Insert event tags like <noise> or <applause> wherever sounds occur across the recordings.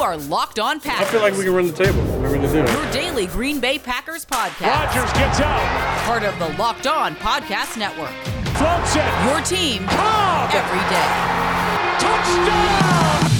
are Locked On Packers. I feel like we can run the table. We're to do. Your daily Green Bay Packers podcast. Rodgers gets out, Part of the Locked On Podcast Network. floats it. Your team Cobb, every day. touchdown.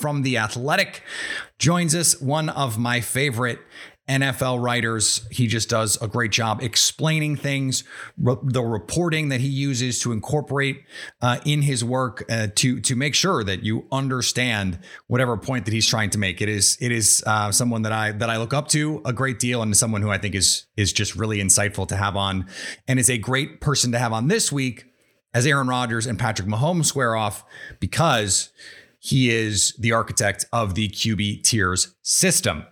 from The Athletic joins us, one of my favorite NFL writers. He just does a great job explaining things, re- the reporting that he uses to incorporate uh, in his work uh, to to make sure that you understand whatever point that he's trying to make. It is it is uh, someone that I that I look up to a great deal, and someone who I think is is just really insightful to have on, and is a great person to have on this week as Aaron Rodgers and Patrick Mahomes square off because he is the architect of the QB tiers system.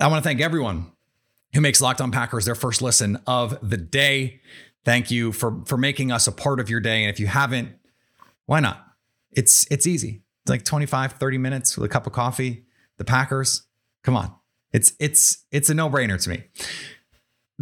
I want to thank everyone who makes Locked On Packers their first listen of the day. Thank you for for making us a part of your day. And if you haven't, why not? It's it's easy. It's like 25, 30 minutes with a cup of coffee. The Packers, come on. It's it's it's a no-brainer to me.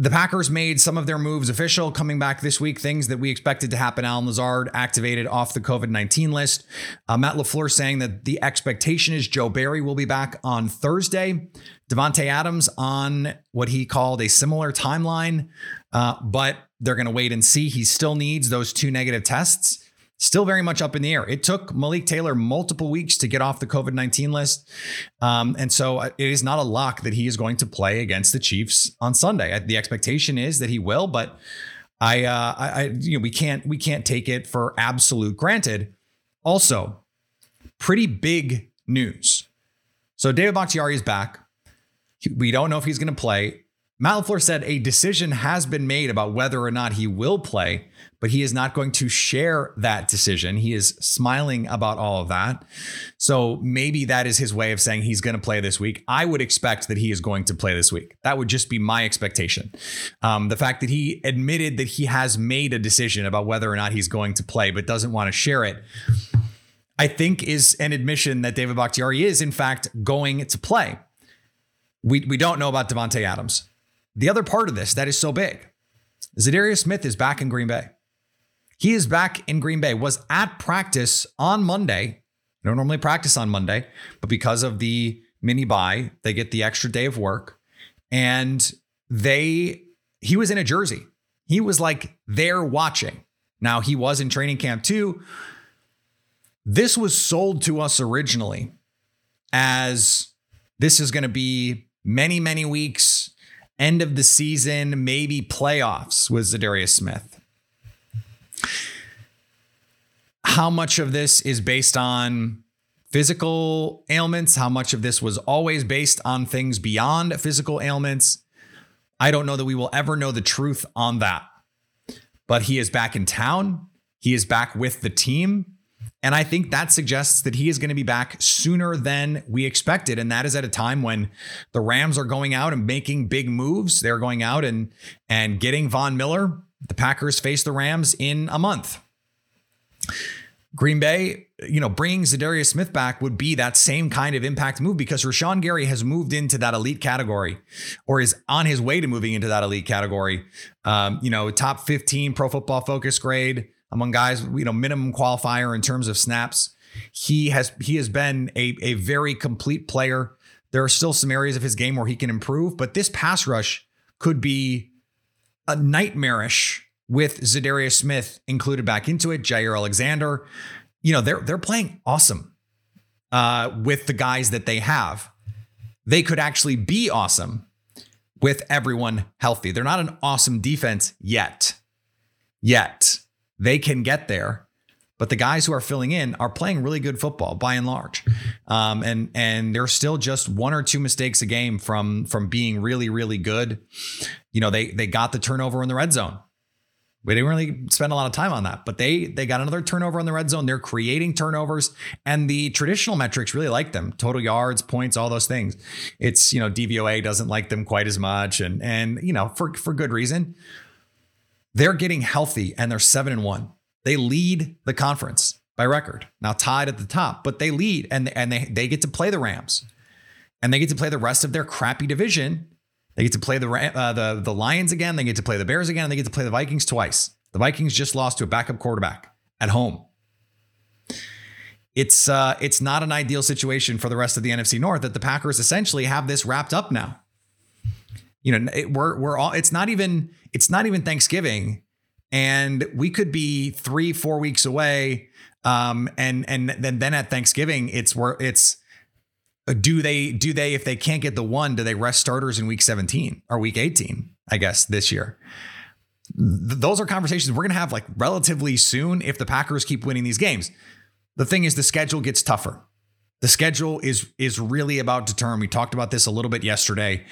The Packers made some of their moves official coming back this week, things that we expected to happen. Allen Lazard activated off the COVID 19 list. Uh, Matt LaFleur saying that the expectation is Joe Barry will be back on Thursday. Davante Adams on what he called a similar timeline, uh, but they're going to wait and see. He still needs those two negative tests. Still very much up in the air. It took Malik Taylor multiple weeks to get off the COVID 19 list. Um, and so it is not a lock that he is going to play against the Chiefs on Sunday. The expectation is that he will, but I, uh, I, I you know, we can't, we can't take it for absolute granted. Also, pretty big news. So David Bakhtiari is back. We don't know if he's going to play. Matt LaFleur said a decision has been made about whether or not he will play, but he is not going to share that decision. He is smiling about all of that. So maybe that is his way of saying he's going to play this week. I would expect that he is going to play this week. That would just be my expectation. Um, the fact that he admitted that he has made a decision about whether or not he's going to play, but doesn't want to share it. I think is an admission that David Bakhtiari is, in fact, going to play. We, we don't know about Davante Adams. The other part of this that is so big, Za'Darius Smith is back in Green Bay. He is back in Green Bay, was at practice on Monday. They don't normally practice on Monday, but because of the mini bye, they get the extra day of work. And they, he was in a jersey. He was like there watching. Now he was in training camp too. This was sold to us originally as this is going to be many, many weeks, end of the season, maybe playoffs with Za'Darius Smith. How much of this is based on physical ailments? How much of this was always based on things beyond physical ailments? I don't know that we will ever know the truth on that. But he is back in town. He is back with the team. And I think that suggests that he is going to be back sooner than we expected. And that is at a time when the Rams are going out and making big moves. They're going out and, and getting Von Miller. The Packers face the Rams in a month. Green Bay, you know, bringing Za'Darius Smith back would be that same kind of impact move because Rashan Gary has moved into that elite category or is on his way to moving into that elite category. Um, you know, top 15 pro football focus grade among guys, you know, minimum qualifier in terms of snaps. He has he has been a, a very complete player. There are still some areas of his game where he can improve, but this pass rush could be a nightmarish with Za'Darius Smith included back into it, Jaire Alexander. You know, they're they're playing awesome uh, with the guys that they have. They could actually be awesome with everyone healthy. They're not an awesome defense yet. Yet. They can get there. But the guys who are filling in are playing really good football by and large, um, and and they're still just one or two mistakes a game from from being really really good. You know they they got the turnover in the red zone We didn't really spend a lot of time on that, but they they got another turnover in the red zone. They're creating turnovers, and the traditional metrics really like them: total yards, points, all those things. It's you know DVOA doesn't like them quite as much, and and you know for for good reason. They're getting healthy, and they're seven and one. They lead the conference by record. Now tied at the top, but they lead, and and they they get to play the Rams, and they get to play the rest of their crappy division they get to play the uh, the the Lions again. They get to play the Bears again. And they get to play the Vikings twice. The Vikings just lost to a backup quarterback at home. It's uh, it's not an ideal situation for the rest of the NFC North that the Packers essentially have this wrapped up now. You know, it, we're we're all. It's not even it's not even Thanksgiving, and we could be three four weeks away. Um, and and then then at Thanksgiving, it's where it's uh, do they do they if they can't get the one do they rest starters in week 17 or week 18 i guess this year Th- those are conversations we're going to have like relatively soon if the packers keep winning these games the thing is the schedule gets tougher the schedule is is really about to turn we talked about this a little bit yesterday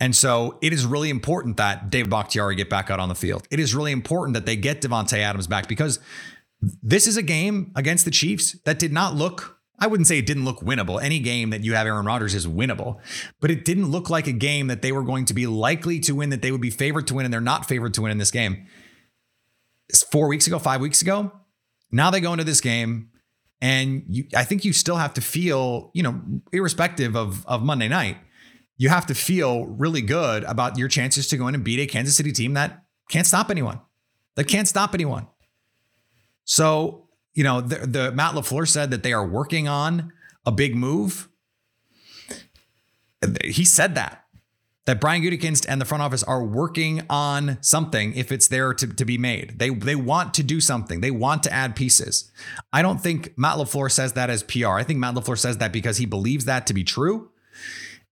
and so it is really important that david bakhtiari get back out on the field it is really important that they get davante adams back because this is a game against the chiefs that did not look I wouldn't say it didn't look winnable. Any game that you have Aaron Rodgers is winnable, but it didn't look like a game that they were going to be likely to win, that they would be favored to win, and they're not favored to win in this game. It's four weeks ago, five weeks ago. Now they go into this game, and you, I think you still have to feel, you know, irrespective of, of Monday night, you have to feel really good about your chances to go in and beat a Kansas City team that can't stop anyone, that can't stop anyone. So you know, the, the Matt LaFleur said that they are working on a big move. He said that that Brian Gutekunst and the front office are working on something if it's there to, to be made. They they want to do something. They want to add pieces. I don't think Matt LaFleur says that as PR. I think Matt LaFleur says that because he believes that to be true.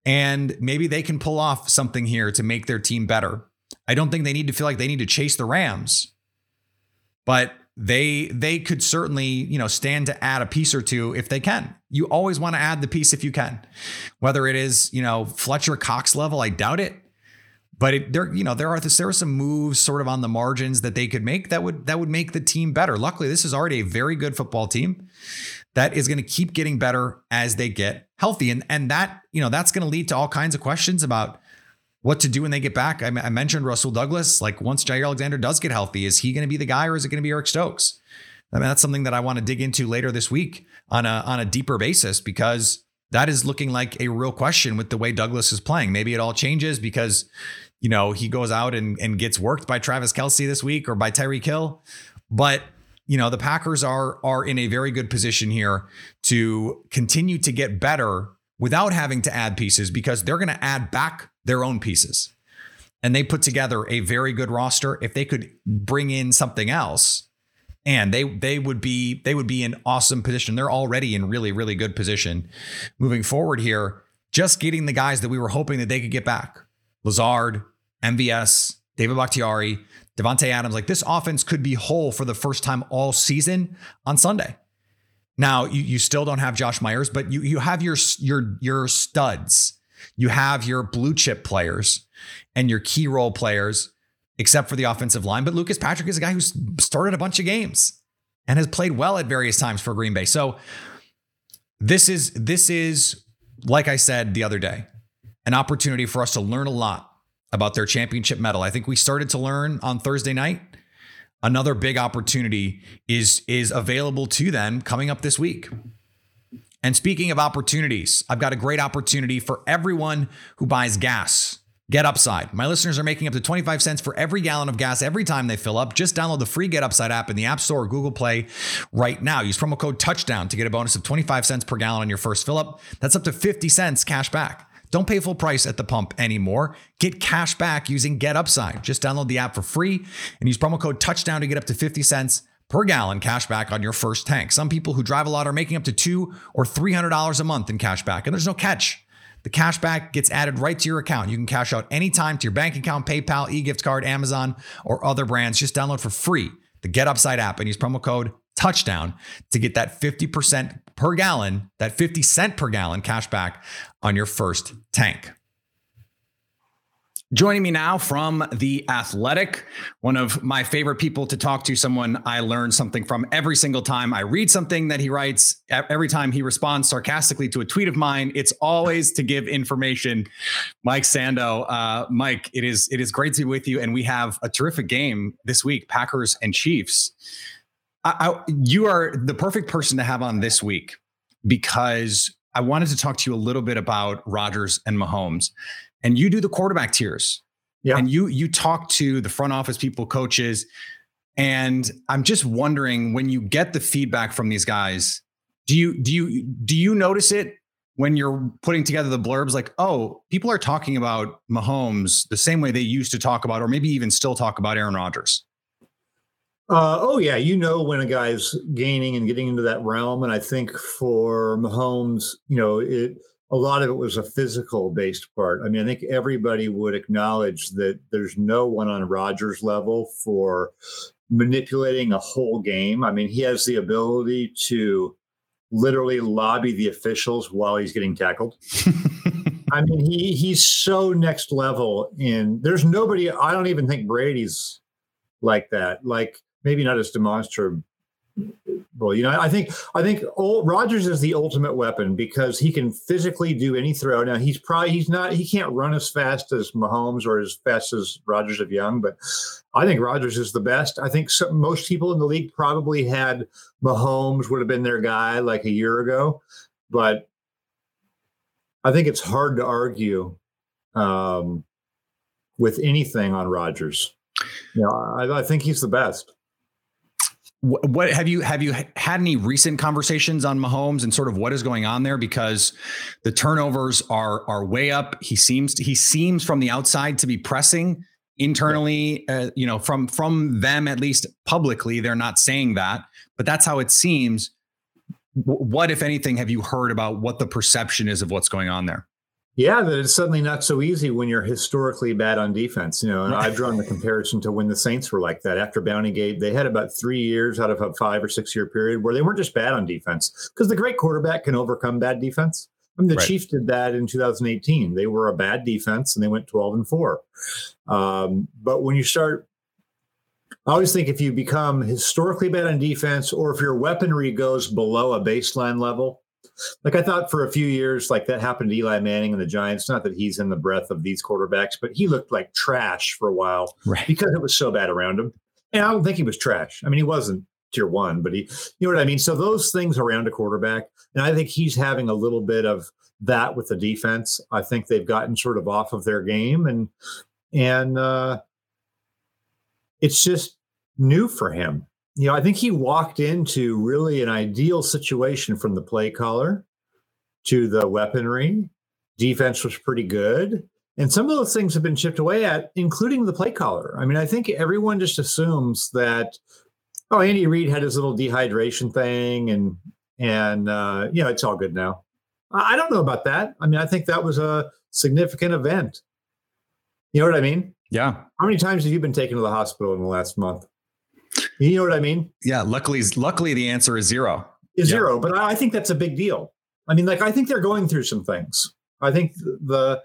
And maybe they can pull off something here to make their team better. I don't think they need to feel like they need to chase the Rams. But they they could certainly you know stand to add a piece or two if they can. You always want to add the piece if you can. Whether it is you know fletcher cox level i doubt it. But it, there you know there are there are some moves sort of on the margins that they could make that would that would make the team better. Luckily this is already a very good football team that is going to keep getting better as they get healthy. And and that you know that's going to lead to all kinds of questions about what to do when they get back. I, I mentioned Rasul Douglas. Like once Jaire Alexander does get healthy, is he going to be the guy or is it going to be Eric Stokes? I mean, that's something that I want to dig into later this week on a on a deeper basis because that is looking like a real question with the way Douglas is playing. Maybe it all changes because you know he goes out and, and gets worked by Travis Kelce this week or by Tyreek Hill. But you know the Packers are are in a very good position here to continue to get better without having to add pieces because they're going to add back their own pieces. And they put together a very good roster. If they could bring in something else, and they they would be they would be in awesome position. They're already in really really good position moving forward here. Just getting the guys that we were hoping that they could get back. Lazard, MVS, David Bakhtiari, Davante Adams. Like this offense could be whole for the first time all season on Sunday. Now you, you still don't have Josh Myers, but you you have your your your studs. You have your blue chip players and your key role players, except for the offensive line. But Lucas Patrick is a guy who's started a bunch of games and has played well at various times for Green Bay. So this is this is like I said the other day, an opportunity for us to learn a lot about their championship mettle. I think we started to learn on Thursday night another big opportunity is is available to them coming up this week. And speaking of opportunities, I've got a great opportunity for everyone who buys gas. Get Upside. My listeners are making up to 25 cents for every gallon of gas every time they fill up. Just download the free Get Upside app in the App Store or Google Play right now. Use promo code touchdown to get a bonus of 25 cents per gallon on your first fill up. That's up to 50 cents cash back. Don't pay full price at the pump anymore. Get cash back using Get Upside. Just download the app for free and use promo code touchdown to get up to 50 cents per gallon cash back on your first tank. Some people who drive a lot are making up to two or $300 a month in cash back, and there's no catch. The cash back gets added right to your account. You can cash out anytime to your bank account, PayPal, e-gift card, Amazon, or other brands. Just download for free the Get Upside app and use promo code touchdown to get that 50% per gallon, that 50 cent per gallon cash back on your first tank. Joining me now from The Athletic, one of my favorite people to talk to, someone I learn something from every single time I read something that he writes, every time he responds sarcastically to a tweet of mine. It's always to give information. Mike Sando. Uh, Mike, it is it is great to be with you. And we have a terrific game this week, Packers and Chiefs. I, I, you are the perfect person to have on this week because I wanted to talk to you a little bit about Rodgers and Mahomes and you do the quarterback tiers. Yeah. And you you talk to the front office people, coaches, and I'm just wondering when you get the feedback from these guys, do you do you do you notice it when you're putting together the blurbs like, oh, people are talking about Mahomes the same way they used to talk about, or maybe even still talk about Aaron Rodgers? Uh, oh yeah, you know when a guy's gaining and getting into that realm, and I think for Mahomes, you know it a lot of it was a physical based part. I mean, I think everybody would acknowledge that there's no one on Rodgers' level for manipulating a whole game. I mean, he has the ability to literally lobby the officials while he's getting tackled. <laughs> I mean, he he's so next level in there's nobody I don't even think Brady's like that. Like maybe not as demonstrative well, you know, I think I think old, Rodgers is the ultimate weapon because he can physically do any throw. Now he's probably he's not he can't run as fast as Mahomes or as fast as Rodgers of Young, but I think Rodgers is the best. I think some, most people in the league probably had Mahomes would have been their guy like a year ago, but I think it's hard to argue um, with anything on Rodgers. Yeah, you know, I, I think he's the best what, what, have you have you had any recent conversations on Mahomes and sort of what is going on there because the turnovers are are way up. He seems he seems from the outside to be pressing internally. Uh, you know, from from them at least publicly, they're not saying that, but that's how it seems. What, if anything, have you heard about what the perception is of what's going on there? Yeah, that it's suddenly not so easy when you're historically bad on defense. You know, and I've drawn the <laughs> comparison to when the Saints were like that after Gate, They had about three years out of a five or six year period where they weren't just bad on defense because the great quarterback can overcome bad defense. I mean, the right. Chiefs did that in 2018. They were a bad defense and they went 12 and four. Um, but when you start, I always think if you become historically bad on defense or if your weaponry goes below a baseline level, like I thought for a few years, like that happened to Eli Manning and the Giants. Not that he's in the breath of these quarterbacks, but he looked like trash for a while right. because it was so bad around him. And I don't think he was trash. I mean, he wasn't tier one, but he, you know what I mean? So those things around a quarterback, and I think he's having a little bit of that with the defense. I think they've gotten sort of off of their game and, and, uh, it's just new for him you know, I think he walked into really an ideal situation from the play caller to the weaponry. Defense was pretty good. And some of those things have been chipped away at, including the play caller. I mean, I think everyone just assumes that, oh, Andy Reid had his little dehydration thing and, and, uh, you know, it's all good now. I don't know about that. I mean, I think that was a significant event. You know what I mean? Yeah. How many times have you been taken to the hospital in the last month? You know what I mean? Yeah. Luckily, luckily the answer is zero. Is yeah. zero, but I think that's a big deal. I mean, like I think they're going through some things. I think the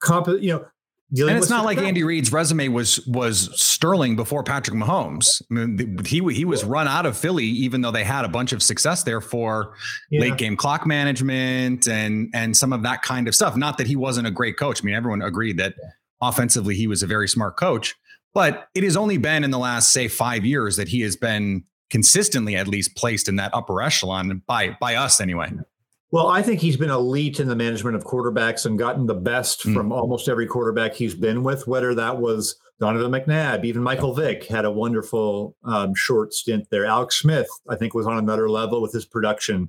comp, you know, and it's not like Andy Reid's resume was was sterling before Patrick Mahomes. I mean, he he was run out of Philly, even though they had a bunch of success there for yeah. late game clock management and and some of that kind of stuff. Not that he wasn't a great coach. I mean, everyone agreed that offensively he was a very smart coach. But it has only been in the last, say, five years that he has been consistently at least placed in that upper echelon by by us anyway. Well, I think he's been elite in the management of quarterbacks and gotten the best mm. from almost every quarterback he's been with, whether that was Donovan McNabb, even Michael Vick had a wonderful um, short stint there. Alex Smith, I think, was on another level with his production,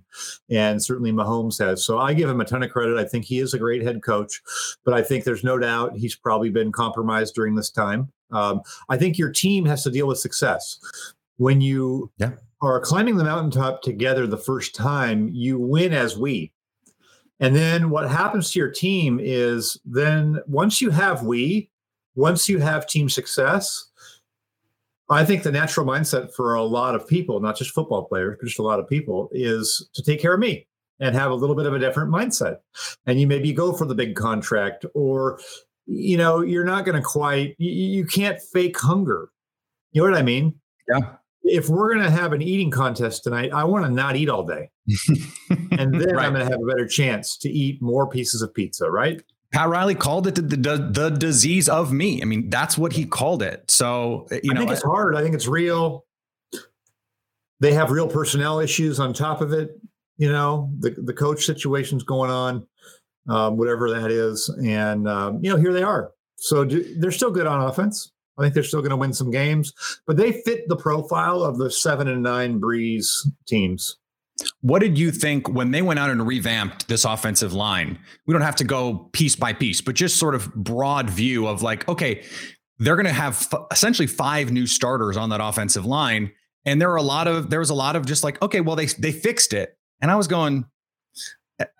and certainly Mahomes has. So I give him a ton of credit. I think he is a great head coach, but I think there's no doubt he's probably been compromised during this time. Um, I think your team has to deal with success. When you yeah. are climbing the mountaintop together the first time, you win as we. And then what happens to your team is then once you have we, once you have team success, I think the natural mindset for a lot of people, not just football players, but just a lot of people, is to take care of me and have a little bit of a different mindset. And you maybe go for the big contract or you know, you're not going to quite, you, can't fake hunger. You know what I mean? Yeah. If we're going to have an eating contest tonight, I want to not eat all day. <laughs> and then Right. I'm going to have a better chance to eat more pieces of pizza, right? Pat Riley called it the, the, the disease of me. I mean, that's what he called it. So, you know, I think it's hard. I think it's real. They have real personnel issues on top of it. You know, the the coach situation's going on, um, whatever that is, and um, you know, here they are. So do, they're still good on offense. I think they're still going to win some games, but they fit the profile of the seven and nine Brees teams. What did you think when they went out and revamped this offensive line? We don't have to go piece by piece, but just sort of broad view of like, okay, they're going to have f- essentially five new starters on that offensive line, and there are a lot of there was a lot of just like, okay, well they they fixed it, and I was going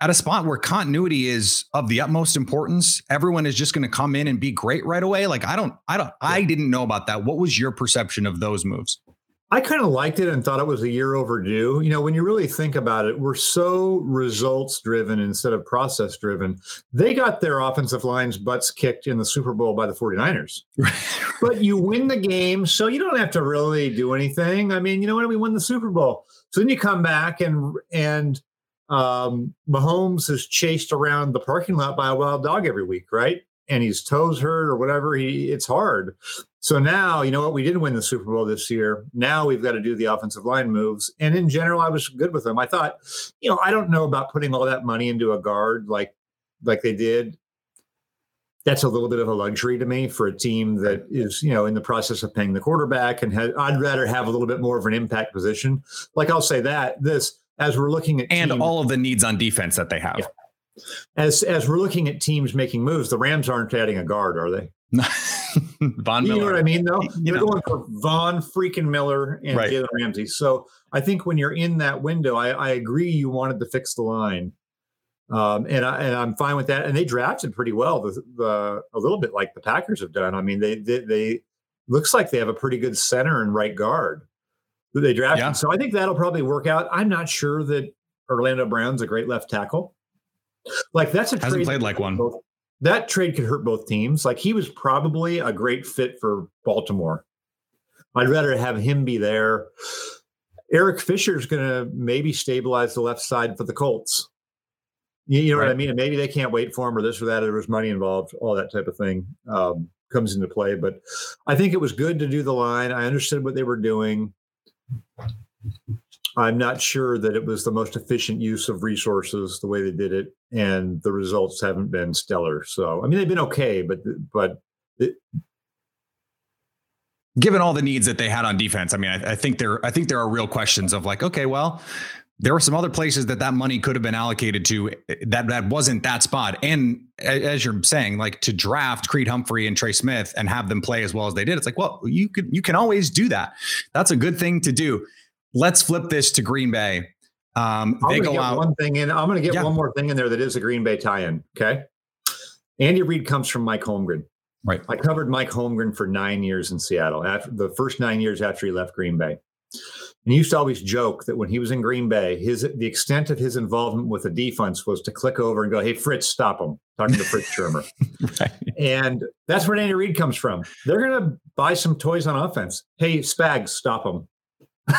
at a spot where continuity is of the utmost importance. Everyone is just going to come in and be great right away. Like I don't, I don't, I didn't know about that. What was your perception of those moves? I kind of liked it and thought it was a year overdue. You know, when you really think about it, we're so results driven instead of process driven. They got their offensive line's butts kicked in the Super Bowl by the 49ers. <laughs> but you win the game, so you don't have to really do anything. I mean, you know what? We won the Super Bowl. So then you come back and and um, Mahomes is chased around the parking lot by a wild dog every week, right? And his toes hurt or whatever. He it's hard. So now, you know what? We didn't win the Super Bowl this year. Now we've got to do the offensive line moves. And in general, I was good with them. I thought, you know, I don't know about putting all that money into a guard like like they did. That's a little bit of a luxury to me for a team that is, you know, in the process of paying the quarterback and has, I'd rather have a little bit more of an impact position. Like I'll say that this as we're looking at And teams- all of the needs on defense that they have. Yeah. As as we're looking at teams making moves, the Rams aren't adding a guard, are they? <laughs> Von You know what I mean, though? You They're know. going for Von freaking Miller and Right. Jalen Ramsey. So I think when you're in that window, I, I agree you wanted to fix the line. Um, and I and I'm fine with that. And they drafted pretty well, the, the a little bit like the Packers have done. I mean, they they, they looks like they have a pretty good center and right guard who they drafted. Yeah. So I think that'll probably work out. I'm not sure that Orlando Brown's a great left tackle. Like that's a Hasn't trade played like one. both- that trade could hurt both teams. Like he was probably a great fit for Baltimore. I'd rather have him be there. Eric Fisher's going to maybe stabilize the left side for the Colts. You, you know what I mean? And maybe they can't wait for him or this or that. There was money involved, all that type of thing um, comes into play. But I think it was good to do the line. I understood what they were doing. I'm not sure that it was the most efficient use of resources the way they did it, and the results haven't been stellar. So, I mean, they've been okay, but but given all the needs that they had on defense, I mean, I, I think there, I think there are real questions of like, okay, well, there were some other places that that money could have been allocated to eh, that that wasn't that spot. And as you're saying, like to draft Creed Humphrey and Trey Smith and have them play as well as they did, it's like, well, you could you can always do that. That's a good thing to do. Let's flip this to Green Bay. Um, I'm they go get out. one thing in. I'm going to get Yeah. one more thing in there that is a Green Bay tie-in. Okay, Andy Reid comes from Mike Holmgren. Right. I covered Mike Holmgren for nine years in Seattle. After the first nine years after he left Green Bay, and he used to always joke that when he was in Green Bay, his the extent of his involvement with the defense was to click over and go, "Hey Fritz, stop him." Talking to Fritz Shurmur. <laughs> Right. And that's where Andy Reid comes from. They're going to buy some toys on offense. Hey, Spags, stop them. <laughs>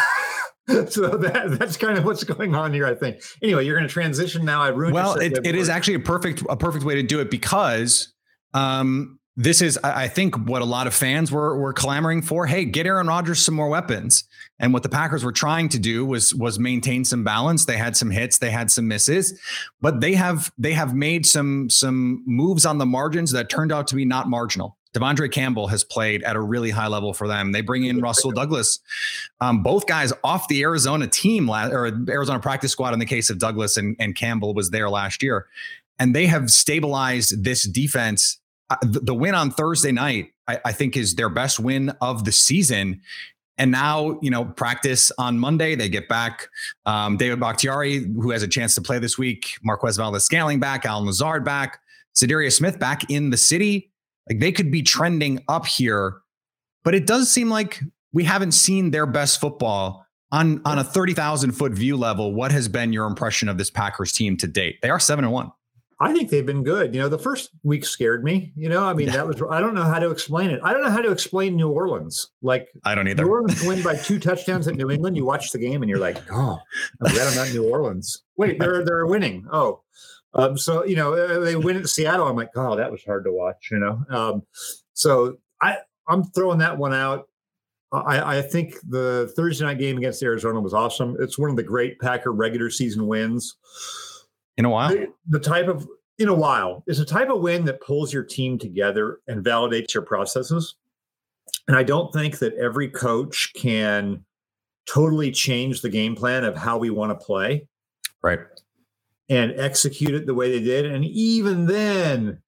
<laughs> so that, that's kind of what's going on here, I think. Anyway, you're going to transition now. I ruined. Well, it, it is actually a perfect a perfect way to do it because um, this is I I think what a lot of fans were were clamoring for. Hey, get Aaron Rodgers some more weapons. And what the Packers were trying to do was was maintain some balance. They had some hits, they had some misses, but they have they have made some some moves on the margins that turned out to be not marginal. De'Vondre Campbell has played at a really high level for them. They bring in Rasul Douglas, um, both guys off the Arizona team la- or Arizona practice squad in the case of Douglas and, and Campbell was there last year. And they have stabilized this defense. Uh, the, the win on Thursday night, I, I think, is their best win of the season. And now, you know, practice on Monday, they get back um, David Bakhtiari, who has a chance to play this week, Marquez Valdes-Scantling back, Allen Lazard back, Za'Darius Smith back in the city. Like they could be trending up here, but it does seem like we haven't seen their best football on on a 30,000 foot view level. What has been your impression of this Packers team to date? They are 7 and 1. I think they've been good. You know, the first week scared me. You know, I mean, that was I don't know how to explain it. I don't know how to explain New Orleans. Like I don't either. New Orleans win by two touchdowns at New England. You watch the game and you're like, oh, I'm glad I'm not New Orleans. Wait, they're they're winning. Oh, um, so you know uh, they win at Seattle. I'm like, oh, that was hard to watch. You know, um, so I I'm throwing that one out. I, I, think the Thursday night game against Arizona was awesome. It's one of the great Packer regular season wins in a while. The, the type of in a while is a type of win that pulls your team together and validates your processes. And I don't think that every coach can totally change the game plan of how we want to play. Right. And execute it the way they did. And even then,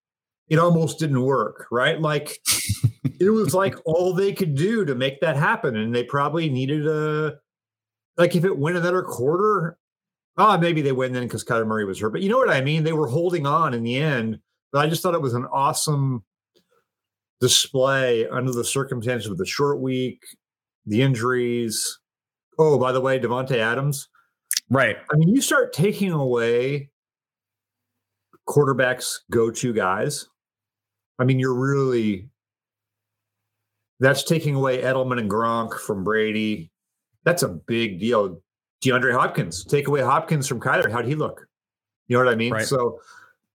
it almost didn't work, right? Like <laughs> it was like all they could do to make that happen. And they probably needed a like if it went another quarter, Oh, maybe they win then because Kyler Murray was hurt. But you know what I mean? They were holding on in the end. But I just thought it was an awesome display under the circumstances of the short week, the injuries. Oh, by the way, Davante Adams. Right. I mean, you start taking away quarterbacks' go-to guys. I mean, you're really that's taking away Edelman and Gronk from Brady. That's a big deal. DeAndre Hopkins. Take away Hopkins from Kyler. How'd he look? You know what I mean? Right. So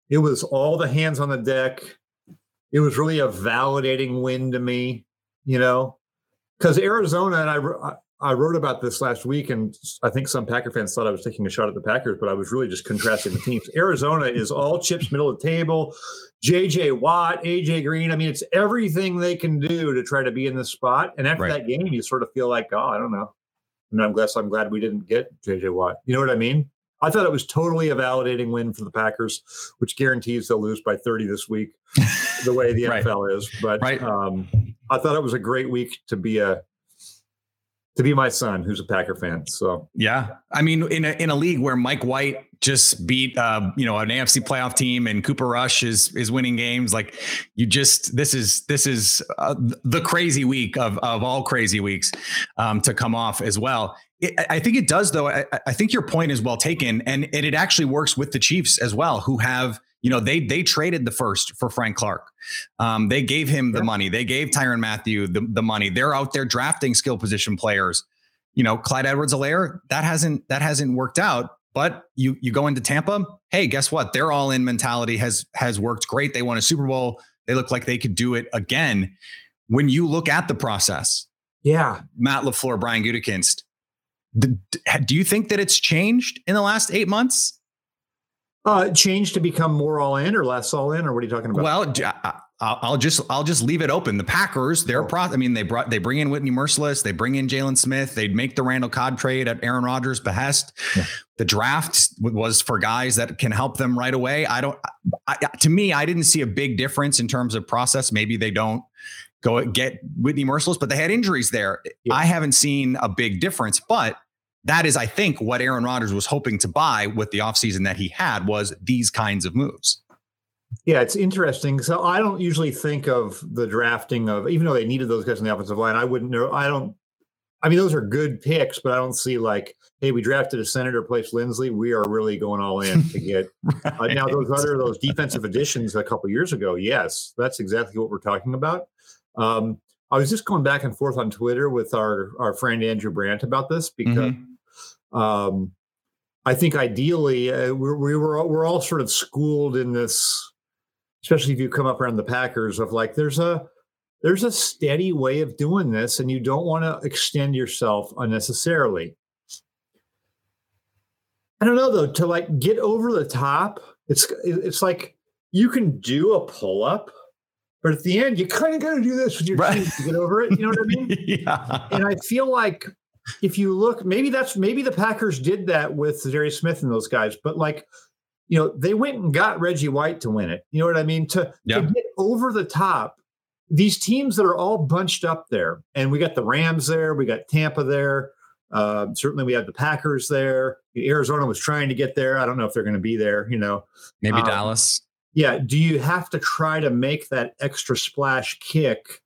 it was all the hands on the deck. It was really a validating win to me, you know, because Arizona, and I, I wrote about this last week, and I think some Packer fans thought I was taking a shot at the Packers, but I was really just contrasting the teams. Arizona is all chips, middle of the table. JJ Watt, AJ Green. I mean, it's everything they can do to try to be in this spot. And after Right. that game, you sort of feel like, oh, I don't know. And I'm glad I'm glad we didn't get JJ Watt. You know what I mean? I thought it was totally a validating win for the Packers, which guarantees they'll lose by 30 this week, the way the <laughs> Right. NFL is. But Right. um, I thought it was a great week to be a to be my son, who's a Packer fan. So Yeah, I mean, in a in a league where Mike White just beat, uh, you know, an AFC playoff team, and Cooper Rush is is winning games, like you just this is this is uh, the crazy week of of all crazy weeks um, to come off as well. I think it does, though. I, I think your point is well taken, and, and it actually works with the Chiefs as well, who have you know they they traded the first for Frank Clark. Um, they gave him the Yeah. money. They gave Tyrann Mathieu the, the money. They're out there drafting skill position players. You know, Clyde Edwards-Helaire, that hasn't that hasn't worked out. But you you go into Tampa, hey, guess what? Their all-in mentality has has worked great. They won a Super Bowl. They look like they could do it again. When you look at the process, yeah, Matt LaFleur, Brian Gutekunst, do you think that it's changed in the last eight months? Uh, change to become more all in or less all in, or what are you talking about? Well, j- I- I'll I'll just I'll just leave it open. The Packers, they're Oh. pro. I mean, they brought they bring in Whitney Mercilus, they bring in Jalen Smith, they'd make the Randall Cobb trade at Aaron Rodgers' behest. Yeah. The draft was for guys that can help them right away. I don't. I, to me, I didn't see a big difference in terms of process. Maybe they don't go get Whitney Mercilus, but they had injuries there. Yeah. I haven't seen a big difference, but. That is, I think, what Aaron Rodgers was hoping to buy with the offseason that he had was these kinds of moves. Yeah, it's interesting. So I don't usually think of the drafting of, even though they needed those guys in the offensive line, I wouldn't know. I don't. I mean, those are good picks, but I don't see like, hey, we drafted a senator, place Lindsley. We are really going all in to get. <laughs> Uh, now those other those defensive additions a couple years ago, yes, that's exactly what we're talking about. Um, I was just going back and forth on Twitter with our our friend Andrew Brandt about this because um, I think ideally uh, we're, we were all- we're all sort of schooled in this, especially if you come up around the Packers of like there's a there's a steady way of doing this, and you don't want to extend yourself unnecessarily. I don't know though to like get over the top. It's it's like you can do a pull up, but at the end you kind of got to do this with your Right. to get over it. You know what I mean? <laughs> yeah. and I feel like if you look, maybe that's maybe the Packers did that with Jerry Smith and those guys, but like, you know, they went and got Reggie White to win it. You know what I mean? To, Yeah. to get over the top, these teams that are all bunched up there, and we got the Rams there, we got Tampa there. Uh, certainly, we have the Packers there. Arizona was trying to get there. I don't know if they're going to be there. You know, Maybe Um, Dallas. yeah. Do you have to try to make that extra splash kick?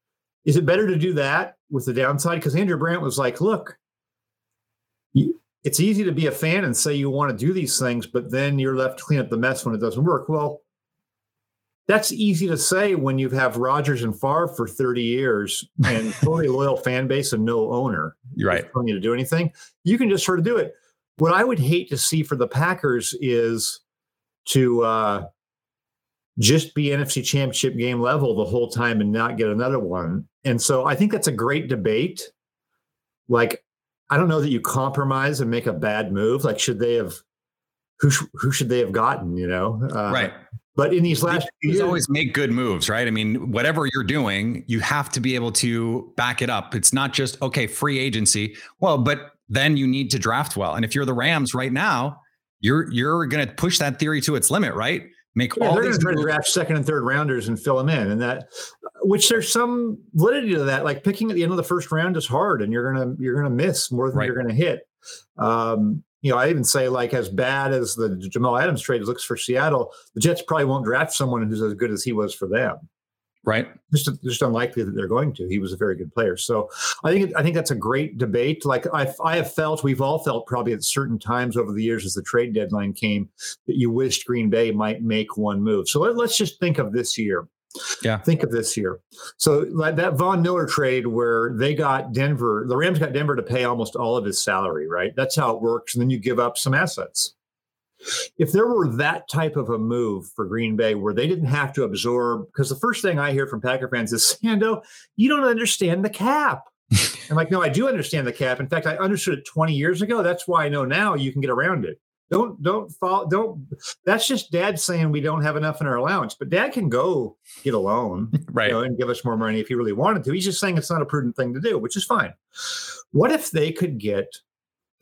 Is it better to do that with the downside? Because Andrew Brandt was like, look, it's easy to be a fan and say you want to do these things, but then you're left to clean up the mess when it doesn't work. Well, that's easy to say when you have Rodgers and Favre for 30 years <laughs> and totally loyal fan base and no owner. You're right. Telling you to do anything. You can just sort of do it. What I would hate to see for the Packers is to uh, just be NFC championship game level the whole time and not get another one. And so I think that's a great debate. Like, I don't know that you compromise and make a bad move. Like, should they have, who, sh- who should they have gotten, you know? Uh, right. But in these last you years, always make good moves, right? I mean, whatever you're doing, you have to be able to back it up. It's not just okay, free agency. Well, but then you need to draft well. And if you're the Rams right now, you're you're going to push that theory to its limit, right? Make yeah, all they're these draft second and third rounders and fill them in, and that which there's some validity to that. Like picking at the end of the first round is hard, and you're gonna you're gonna miss more than right. you're gonna hit. Um, you know, I even say like as bad as the Jamal Adams trade looks for Seattle, the Jets probably won't draft someone who's as good as he was for them. Right. Just just unlikely that they're going to. He was a very good player. So I think I think that's a great debate. Like I I have felt, we've all felt probably at certain times over the years as the trade deadline came that you wished Green Bay might make one move. So let, let's just think of this year. Yeah. Think of this here. So like that Von Miller trade where they got Denver, the Rams got Denver to pay almost all of his salary, right? That's how it works. And then you give up some assets. If there were that type of a move for Green Bay where they didn't have to absorb, because the first thing I hear from Packer fans is, Sando, you don't understand the cap. <laughs> I'm like, no, I do understand the cap. In fact, I understood it 20 years ago. That's why I know now you can get around it. Don't don't fall don't that's just dad saying we don't have enough in our allowance. But dad can go get a loan <laughs> right. You know, and give us more money if he really wanted to. He's just saying it's not a prudent thing to do, which is fine. What if they could get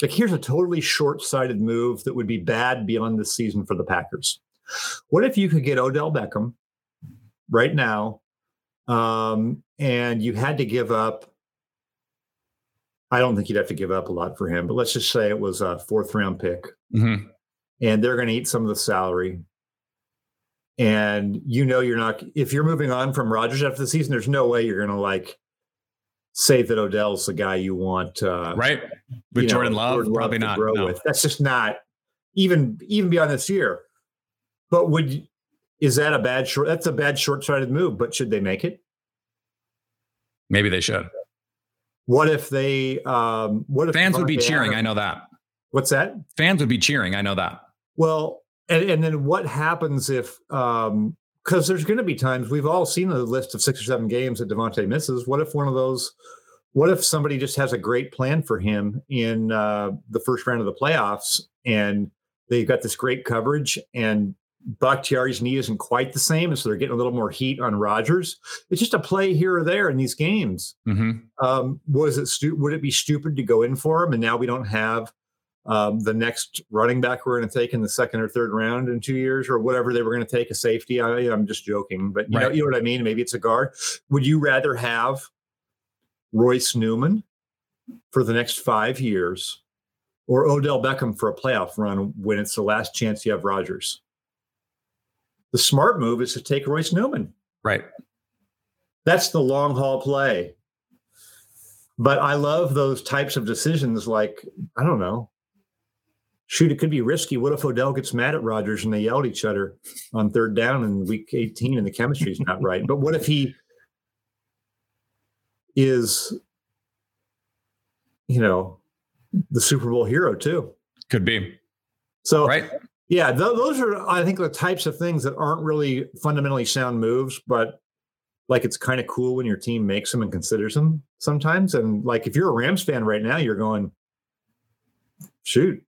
like here's a totally short-sighted move that would be bad beyond the season for the Packers. What if you could get Odell Beckham right now, um, and you had to give up I don't think you'd have to give up a lot for him, but let's just say it was a fourth round pick. Mm-hmm. And they're going to eat some of the salary. And you know, you're not, if you're moving on from Rodgers after the season, there's no way you're going to like say that Odell's the guy you want. Uh, right. With Jordan know, Love, Jordan probably Love not. No. With. That's just not even, even beyond this year. But would, is that a bad short? That's a bad short sighted move, but should they make it? Maybe they should. What if they? Um, what if fans would be cheering? I know that. What's that? Fans would be cheering. I know that. Well, and, and then what happens if? Um, because there's going to be times we've all seen a list of six or seven games that Davante misses. What if one of those? What if somebody just has a great plan for him in uh, the first round of the playoffs, and they've got this great coverage, and Bakhtiari's knee isn't quite the same, and so they're getting a little more heat on Rodgers. It's just a play here or there in these games. Mm-hmm. Um, was it stu- would it be stupid to go in for him? And now we don't have um, the next running back we're going to take in the second or third round in two years, or whatever they were going to take a safety. I, am just joking, but you, right. know, you know what I mean. Maybe it's a guard. Would you rather have Royce Newman for the next five years, or Odell Beckham for a playoff run when it's the last chance you have Rodgers? The smart move is to take Royce Newman. Right. That's the long haul play. But I love those types of decisions. Like, I don't know. Shoot, it could be risky. What if Odell gets mad at Rodgers and they yell at each other on third down in week 18 and the chemistry is not right? But what if he is, you know, the Super Bowl hero too? Could be. So, right. Yeah, th- those are I think the types of things that aren't really fundamentally sound moves, but like it's kind of cool when your team makes them and considers them sometimes. And like if you're a Rams fan right now, you're going, shoot,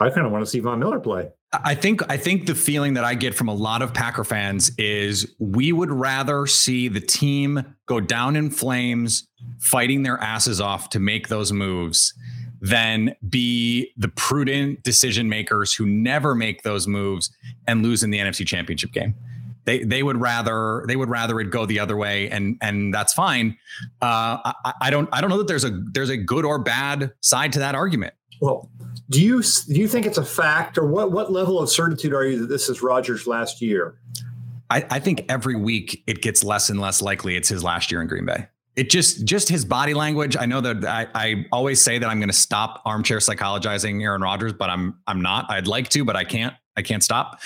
I kind of want to see Von Miller play. I think I think the feeling that I get from a lot of Packer fans is we would rather see the team go down in flames, fighting their asses off to make those moves than be the prudent decision makers who never make those moves and lose in the NFC championship game. They, they would rather they would rather it go the other way and and that's fine. Uh, I, I don't I don't know that there's a there's a good or bad side to that argument. Well, do you do you think it's a fact or what what level of certitude are you that this is Rodgers' last year? I, I think every week it gets less and less likely it's his last year in Green Bay. it just just his body language. I know that I, I always say that I'm going to stop armchair psychologizing Aaron Rodgers, but I'm I'm not. I'd like to, but I can't. I can't stop.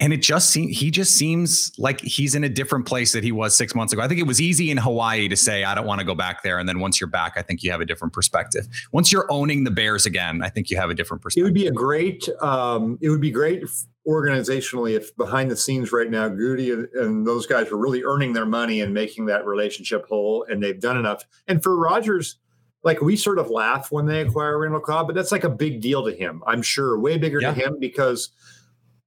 And it just seems he just seems like he's in a different place that he was six months ago. I think it was easy in Hawaii to say I don't want to go back there, and then once you're back, I think you have a different perspective. Once you're owning the Bears again, I think you have a different perspective. It would be a great. Um, it would be great organizationally if behind the scenes right now, Goody and, and those guys were really earning their money and making that relationship whole, and they've done enough. And for Rodgers, like we sort of laugh when they acquire Randall Cobb, but that's like a big deal to him. I'm sure, way bigger Yeah. to him because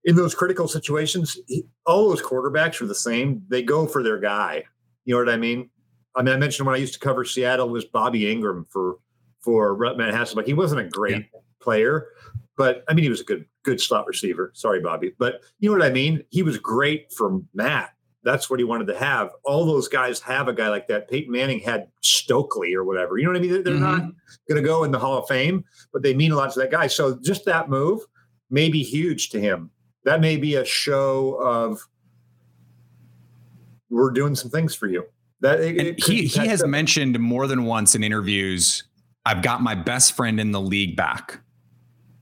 in those critical situations, he, all those quarterbacks are the same. They go for their guy. You know what I mean? I mean, I mentioned when I used to cover Seattle was Bobby Engram for for Matt Hasselbeck. He wasn't a great player, but I mean, he was a good good slot receiver. Sorry, Bobby, but you know what I mean. He was great for Matt. That's what he wanted to have. All those guys have a guy like that. Peyton Manning had Stokley or whatever. You know what I mean? They're, they're not mm-hmm. going to go in the Hall of Fame, but they mean a lot to that guy. So just that move may be huge to him. That may be a show of we're doing some things for you. That it, it he he has mentioned more than once in interviews, I've got my best friend in the league back.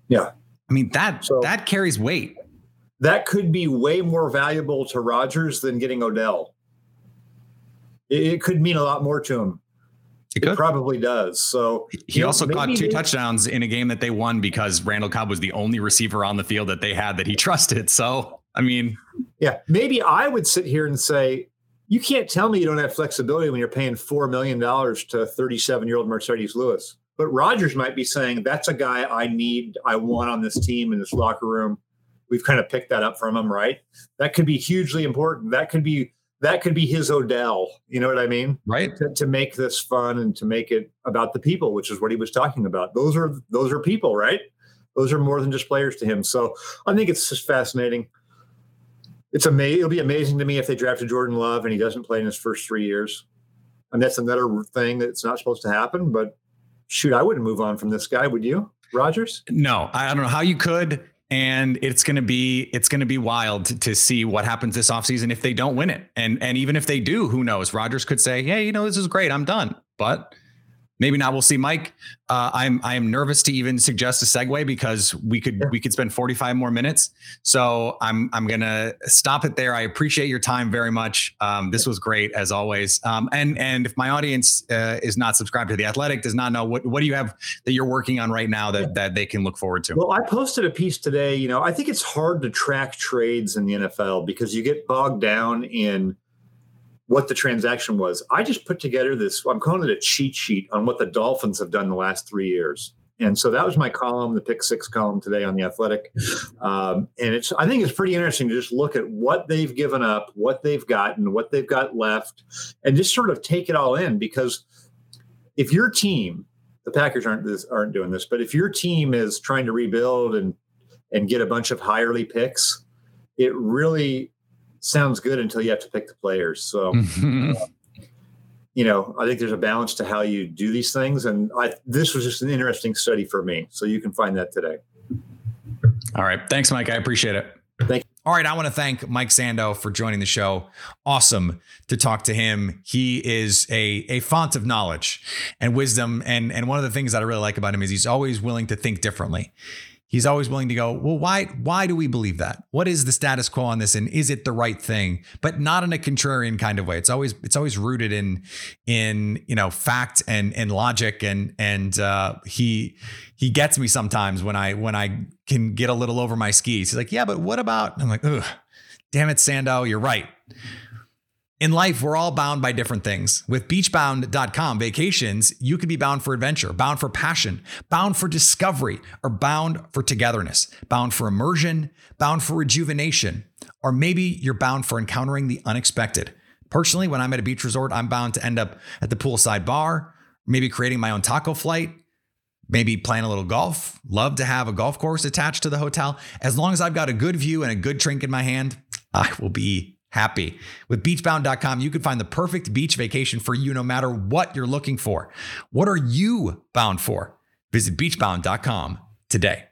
Yeah. I mean that So- that carries weight. that could be way more valuable to Rodgers than getting Odell. It, it could mean a lot more to him. It It probably does. So He you know, also caught two touchdowns in a game that they won because Randall Cobb was the only receiver on the field that they had that he <laughs> trusted. So, I mean, Yeah, maybe I would sit here and say, you can't tell me you don't have flexibility when you're paying four million dollars to 37 year old Marcedes Lewis. But Rodgers might be saying that's a guy I need, I want on this team in this locker room. We've kind of picked that up from him, right? That could be hugely important. That could be that could be his Odell. You know what I mean? right? To, to make this fun and to make it about the people, which is what he was talking about. Those are those are people, right? Those are more than just players to him. So I think it's just fascinating it's amazing. It'll be amazing to me if they drafted Jordan Love and he doesn't play in his first three years. And that's another thing that's not supposed to happen. But shoot, I wouldn't move on from this guy, would you, Rodgers? No, I don't know how you could. And it's gonna be it's gonna be wild to, to see what happens this offseason if they don't win it. And and even if they do, who knows? Rodgers could say, Hey, you know, this is great, I'm done. But maybe not. We'll see. Mike, uh, I'm I am nervous to even suggest a segue because we could we could spend 45 more minutes. So I'm I'm gonna stop it there. I appreciate your time very much. Um, this was great as always. Um, and and if my audience uh, is not subscribed to the Athletic, does not know what what do you have that you're working on right now that that they can look forward to. Well, I posted a piece today. You know, I think it's hard to track trades in the NFL because you get bogged down in what the transaction was. I just put together this, I'm calling it a cheat sheet on what the Dolphins have done the last three years. And so that was my column, the pick six column today on the Athletic. Um, and it's, I think it's pretty interesting to just look at what they've given up, what they've gotten, what they've got left, and just sort of take it all in. Because if your team, the Packers aren't this, aren't doing this, but if your team is trying to rebuild and and get a bunch of hirely picks, it really sounds good until you have to pick the players. So <laughs> uh, you know, I think there's a balance to how you do these things, and I this was just an interesting study for me. So you can find that today. All right. Thanks, Mike. I appreciate it. Thank All right. I want to thank Mike Sando for joining the show. Awesome to talk to him. He is a, a font of knowledge and wisdom. And, and one of the things that I really like about him is he's always willing to think differently. He's always willing to go, well, why why do we believe that? What is the status quo on this, and is it the right thing? But not in a contrarian kind of way. It's always it's always rooted in in you know fact and and logic, and and uh, he he gets me sometimes when I when I can get a little over my skis. He's like, yeah, but what about? I'm like, ugh, damn it, Sando, you're right. In life, we're all bound by different things. With beachbound.com vacations, you could be bound for adventure, bound for passion, bound for discovery, or bound for togetherness, bound for immersion, bound for rejuvenation, or maybe you're bound for encountering the unexpected. Personally, when I'm at a beach resort, I'm bound to end up at the poolside bar, maybe creating my own taco flight, maybe playing a little golf. Love to have a golf course attached to the hotel. As long as I've got a good view and a good drink in my hand, I will be happy. With beachbound.com, you can find the perfect beach vacation for you no matter what you're looking for. What are you bound for? Visit beachbound.com today.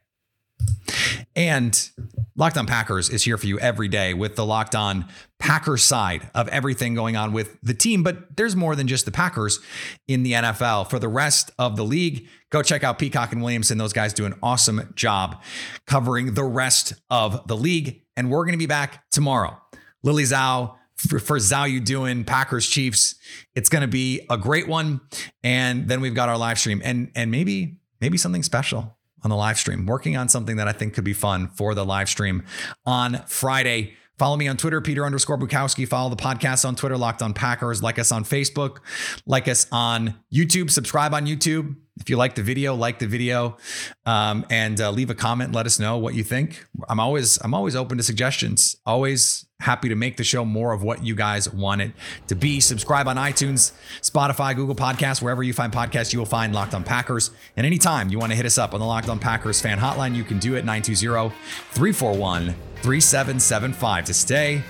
And Locked On Packers is here for you every day with the Locked On Packers side of everything going on with the team. But there's more than just the Packers in the NFL. For the rest of the league, go check out Peacock and Williamson. Those guys do an awesome job covering the rest of the league. And we're going to be back tomorrow. Lily Zhao for, for Zhao you doing Packers Chiefs. It's going to be a great one. And then we've got our live stream and and maybe maybe something special on the live stream. Working on something that I think could be fun for the live stream on Friday. Follow me on Twitter, Peter underscore Bukowski. Follow the podcast on Twitter, Locked on Packers. Like us on Facebook. Like us on YouTube. Subscribe on YouTube. If you like the video, like the video, um, and uh, leave a comment. Let us know what you think. I'm always I'm always open to suggestions. Always happy to make the show more of what you guys want it to be. Subscribe on iTunes, Spotify, Google Podcasts, wherever you find podcasts, you will find Locked On Packers. And anytime you want to hit us up on the Locked On Packers fan hotline, you can do it 920 341 3775 to stay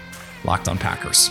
locked on Packers.